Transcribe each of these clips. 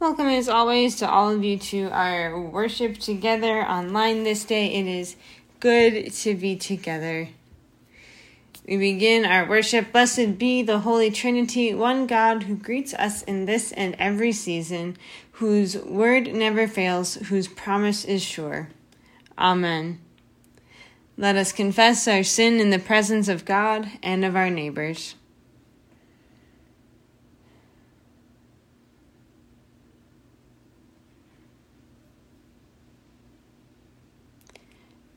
Welcome, as always, to all of you to our worship together online this day. It is good to be together. We begin our worship. Blessed be the Holy Trinity, one God who greets us in this and every season, whose word never fails, whose promise is sure. Amen. Let us confess our sin in the presence of God and of our neighbors.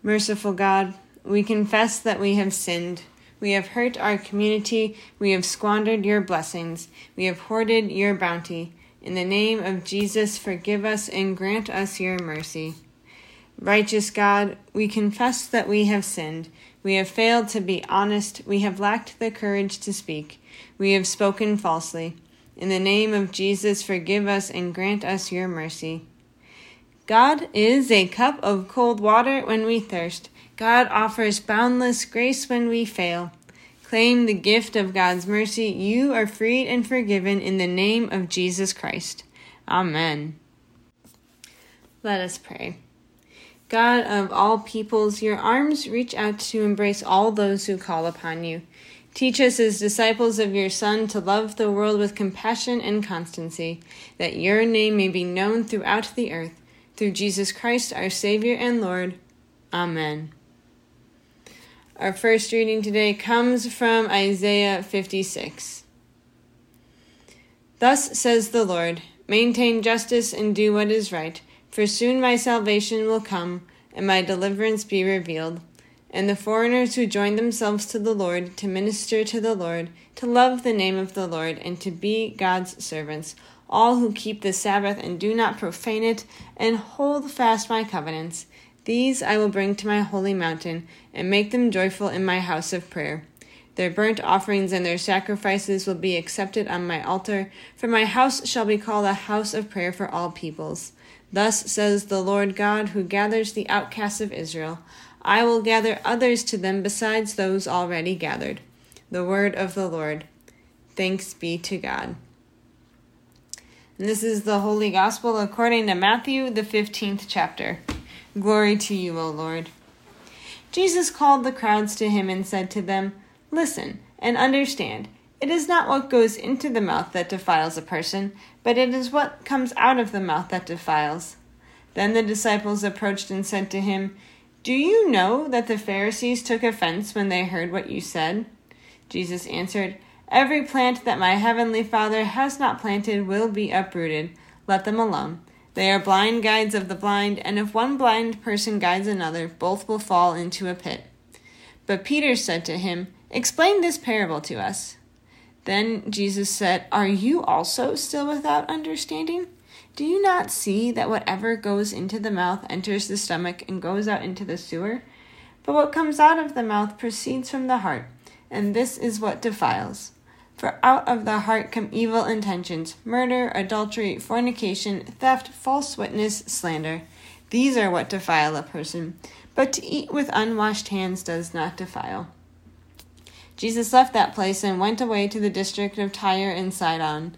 Merciful God, we confess that we have sinned. We have hurt our community. We have squandered your blessings. We have hoarded your bounty. In the name of Jesus, forgive us and grant us your mercy. Righteous God, we confess that we have sinned. We have failed to be honest. We have lacked the courage to speak. We have spoken falsely. In the name of Jesus, forgive us and grant us your mercy. God is a cup of cold water when we thirst. God offers boundless grace when we fail. Claim the gift of God's mercy. You are freed and forgiven in the name of Jesus Christ. Amen. Let us pray. God of all peoples, your arms reach out to embrace all those who call upon you. Teach us as disciples of your Son to love the world with compassion and constancy, that your name may be known throughout the earth through Jesus Christ, our Savior and Lord. Amen. Our first reading today comes from Isaiah 56. Thus says the Lord Maintain justice and do what is right, for soon my salvation will come, and my deliverance be revealed. And the foreigners who join themselves to the Lord to minister to the Lord, to love the name of the Lord, and to be God's servants all who keep the Sabbath and do not profane it, and hold fast my covenants. These I will bring to my holy mountain, and make them joyful in my house of prayer. Their burnt offerings and their sacrifices will be accepted on my altar, for my house shall be called a house of prayer for all peoples. Thus says the Lord God, who gathers the outcasts of Israel I will gather others to them besides those already gathered. The word of the Lord. Thanks be to God. This is the Holy Gospel according to Matthew, the 15th chapter. Glory to you, O Lord. Jesus called the crowds to him and said to them, Listen and understand. It is not what goes into the mouth that defiles a person, but it is what comes out of the mouth that defiles. Then the disciples approached and said to him, Do you know that the Pharisees took offense when they heard what you said? Jesus answered, Every plant that my heavenly Father has not planted will be uprooted. Let them alone. They are blind guides of the blind, and if one blind person guides another, both will fall into a pit. But Peter said to him, Explain this parable to us. Then Jesus said, Are you also still without understanding? Do you not see that whatever goes into the mouth enters the stomach and goes out into the sewer? But what comes out of the mouth proceeds from the heart, and this is what defiles. For out of the heart come evil intentions, murder, adultery, fornication, theft, false witness, slander. These are what defile a person. But to eat with unwashed hands does not defile. Jesus left that place and went away to the district of Tyre and Sidon.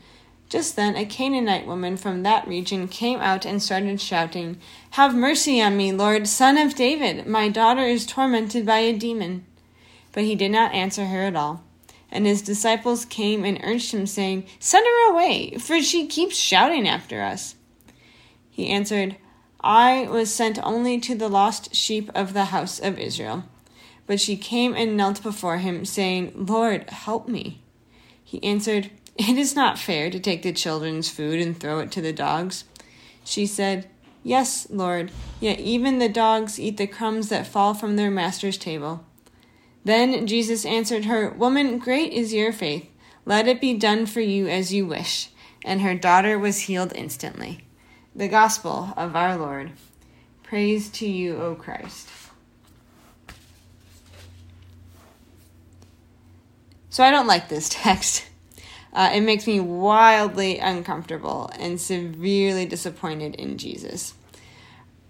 Just then, a Canaanite woman from that region came out and started shouting, Have mercy on me, Lord, son of David! My daughter is tormented by a demon. But he did not answer her at all. And his disciples came and urged him, saying, Send her away, for she keeps shouting after us. He answered, I was sent only to the lost sheep of the house of Israel. But she came and knelt before him, saying, Lord, help me. He answered, It is not fair to take the children's food and throw it to the dogs. She said, Yes, Lord, yet even the dogs eat the crumbs that fall from their master's table. Then Jesus answered her, Woman, great is your faith. Let it be done for you as you wish. And her daughter was healed instantly. The Gospel of our Lord. Praise to you, O Christ. So I don't like this text. Uh, it makes me wildly uncomfortable and severely disappointed in Jesus.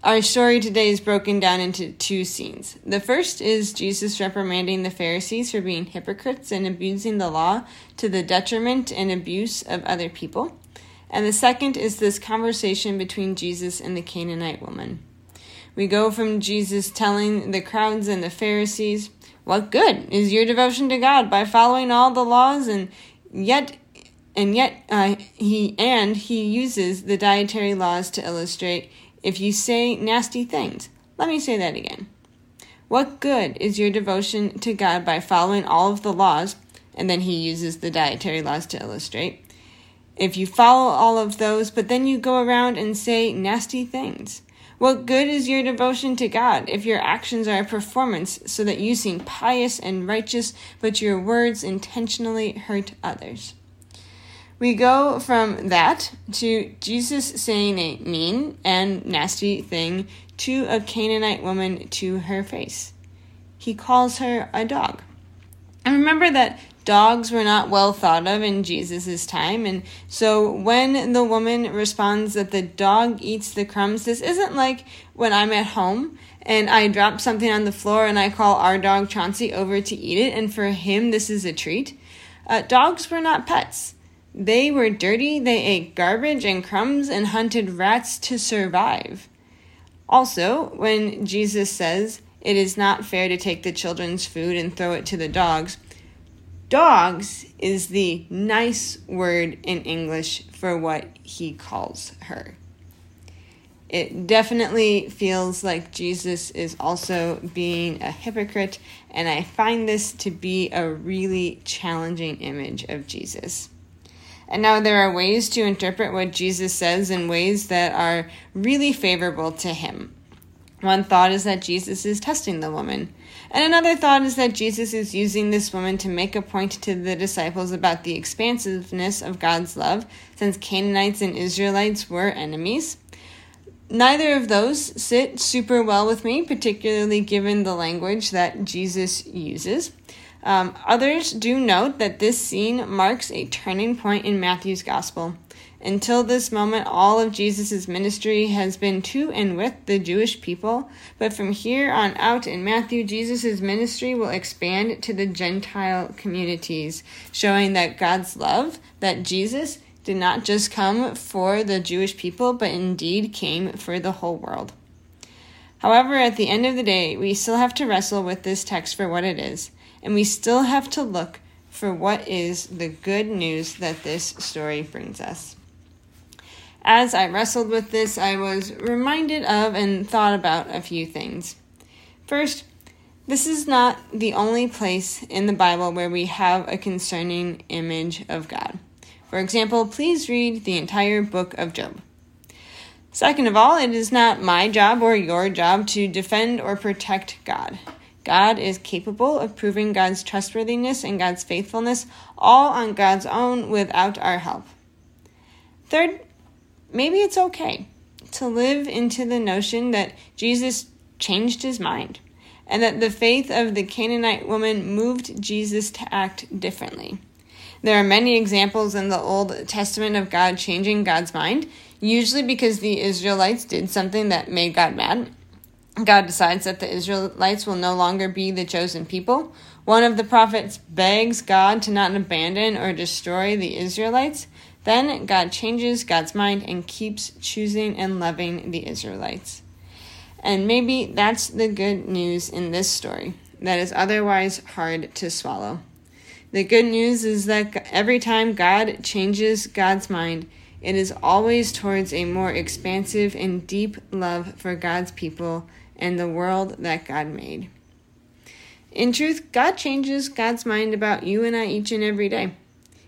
Our story today is broken down into two scenes. The first is Jesus reprimanding the Pharisees for being hypocrites and abusing the law to the detriment and abuse of other people. And the second is this conversation between Jesus and the Canaanite woman. We go from Jesus telling the crowds and the Pharisees, What good is your devotion to God by following all the laws and yet and yet uh, he and he uses the dietary laws to illustrate if you say nasty things. Let me say that again. What good is your devotion to God by following all of the laws? And then he uses the dietary laws to illustrate. If you follow all of those, but then you go around and say nasty things. What good is your devotion to God if your actions are a performance so that you seem pious and righteous, but your words intentionally hurt others? We go from that to Jesus saying a mean and nasty thing to a Canaanite woman to her face. He calls her a dog. And remember that dogs were not well thought of in Jesus' time, and so when the woman responds that the dog eats the crumbs, this isn't like when I'm at home and I drop something on the floor and I call our dog Chauncey over to eat it, and for him this is a treat. Uh, dogs were not pets. They were dirty, they ate garbage and crumbs and hunted rats to survive. Also, when Jesus says, It is not fair to take the children's food and throw it to the dogs, dogs is the nice word in English for what he calls her. It definitely feels like Jesus is also being a hypocrite, and I find this to be a really challenging image of Jesus. And now there are ways to interpret what Jesus says in ways that are really favorable to him. One thought is that Jesus is testing the woman. And another thought is that Jesus is using this woman to make a point to the disciples about the expansiveness of God's love, since Canaanites and Israelites were enemies. Neither of those sit super well with me, particularly given the language that Jesus uses. Um, others do note that this scene marks a turning point in Matthew's gospel. Until this moment, all of Jesus' ministry has been to and with the Jewish people, but from here on out in Matthew, Jesus' ministry will expand to the Gentile communities, showing that God's love, that Jesus did not just come for the Jewish people, but indeed came for the whole world. However, at the end of the day, we still have to wrestle with this text for what it is and we still have to look for what is the good news that this story brings us. As I wrestled with this, I was reminded of and thought about a few things. First, this is not the only place in the Bible where we have a concerning image of God. For example, please read the entire book of Job. Second of all, it is not my job or your job to defend or protect God. God is capable of proving God's trustworthiness and God's faithfulness all on God's own without our help. Third, maybe it's okay to live into the notion that Jesus changed his mind and that the faith of the Canaanite woman moved Jesus to act differently. There are many examples in the Old Testament of God changing God's mind, usually because the Israelites did something that made God mad God decides that the Israelites will no longer be the chosen people. One of the prophets begs God to not abandon or destroy the Israelites. Then God changes God's mind and keeps choosing and loving the Israelites. And maybe that's the good news in this story that is otherwise hard to swallow. The good news is that every time God changes God's mind, it is always towards a more expansive and deep love for God's people and the world that God made. In truth, God changes God's mind about you and I each and every day.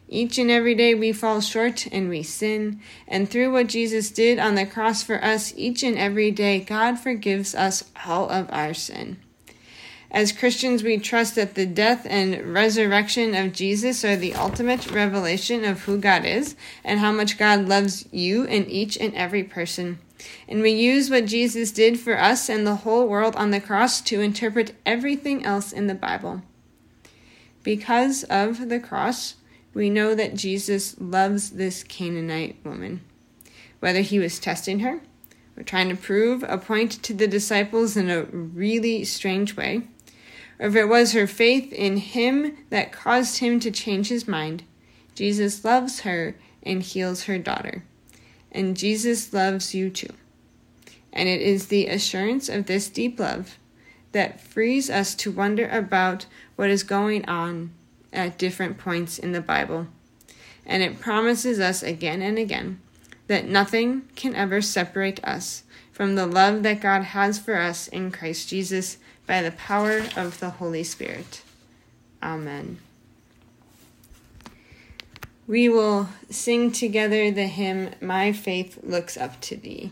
Each and every day we fall short and we sin, and through what Jesus did on the cross for us, each and every day, God forgives us all of our sin. As Christians, we trust that the death and resurrection of Jesus are the ultimate revelation of who God is and how much God loves you and each and every person. And we use what Jesus did for us and the whole world on the cross to interpret everything else in the Bible. Because of the cross, we know that Jesus loves this Canaanite woman. Whether he was testing her, or trying to prove a point to the disciples in a really strange way, or if it was her faith in him that caused him to change his mind, Jesus loves her and heals her daughter. And Jesus loves you too. And it is the assurance of this deep love that frees us to wonder about what is going on at different points in the Bible. And it promises us again and again that nothing can ever separate us from the love that God has for us in Christ Jesus by the power of the Holy Spirit. Amen. We will sing together the hymn, My Faith Looks Up to Thee.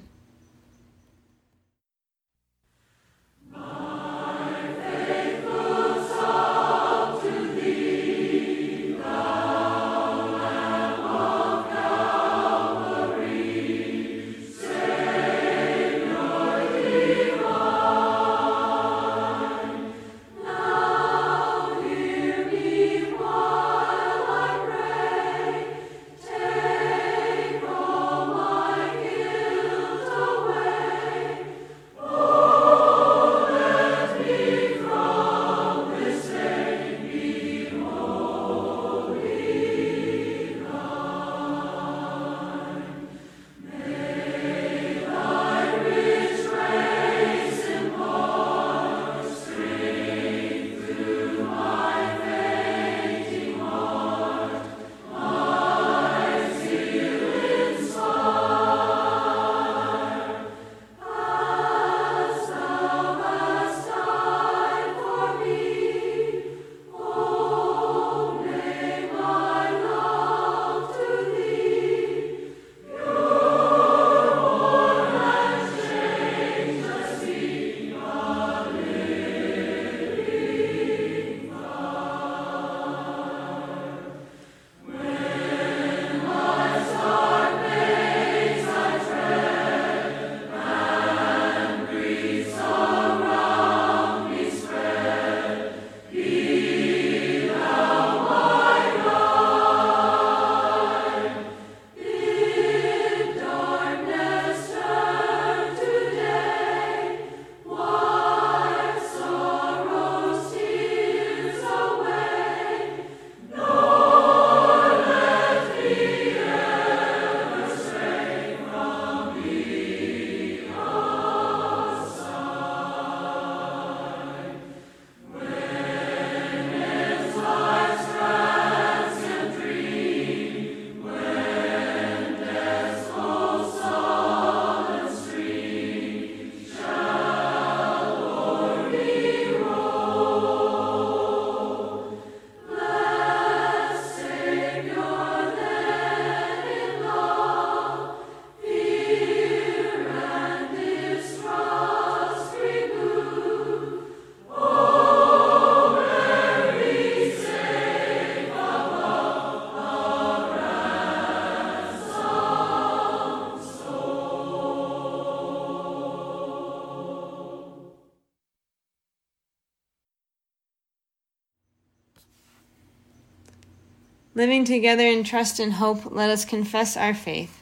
Living together in trust and hope, let us confess our faith.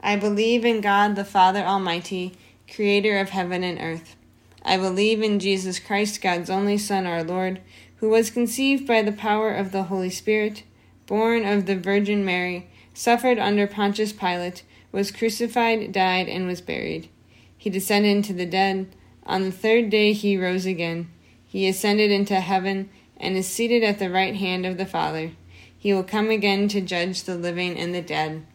I believe in God the Father Almighty, creator of heaven and earth. I believe in Jesus Christ, God's only Son, our Lord, who was conceived by the power of the Holy Spirit, born of the Virgin Mary, suffered under Pontius Pilate, was crucified, died, and was buried. He descended into the dead. On the third day he rose again. He ascended into heaven and is seated at the right hand of the Father. He will come again to judge the living and the dead.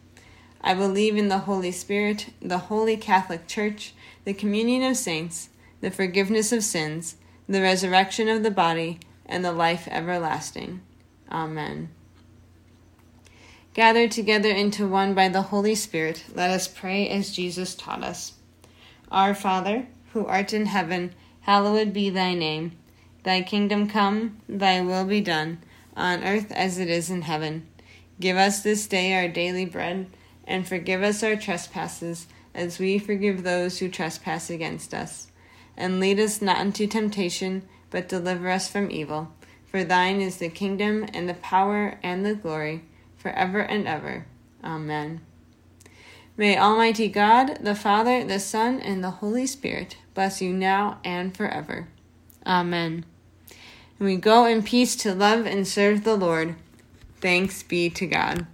I believe in the Holy Spirit, the holy Catholic Church, the communion of saints, the forgiveness of sins, the resurrection of the body, and the life everlasting. Amen. Gathered together into one by the Holy Spirit, let us pray as Jesus taught us. Our Father, who art in heaven, hallowed be thy name. Thy kingdom come, thy will be done on earth as it is in heaven. Give us this day our daily bread, and forgive us our trespasses, as we forgive those who trespass against us. And lead us not into temptation, but deliver us from evil. For thine is the kingdom, and the power, and the glory, for ever and ever. Amen. May Almighty God, the Father, the Son, and the Holy Spirit bless you now and forever. Amen and we go in peace to love and serve the Lord. Thanks be to God.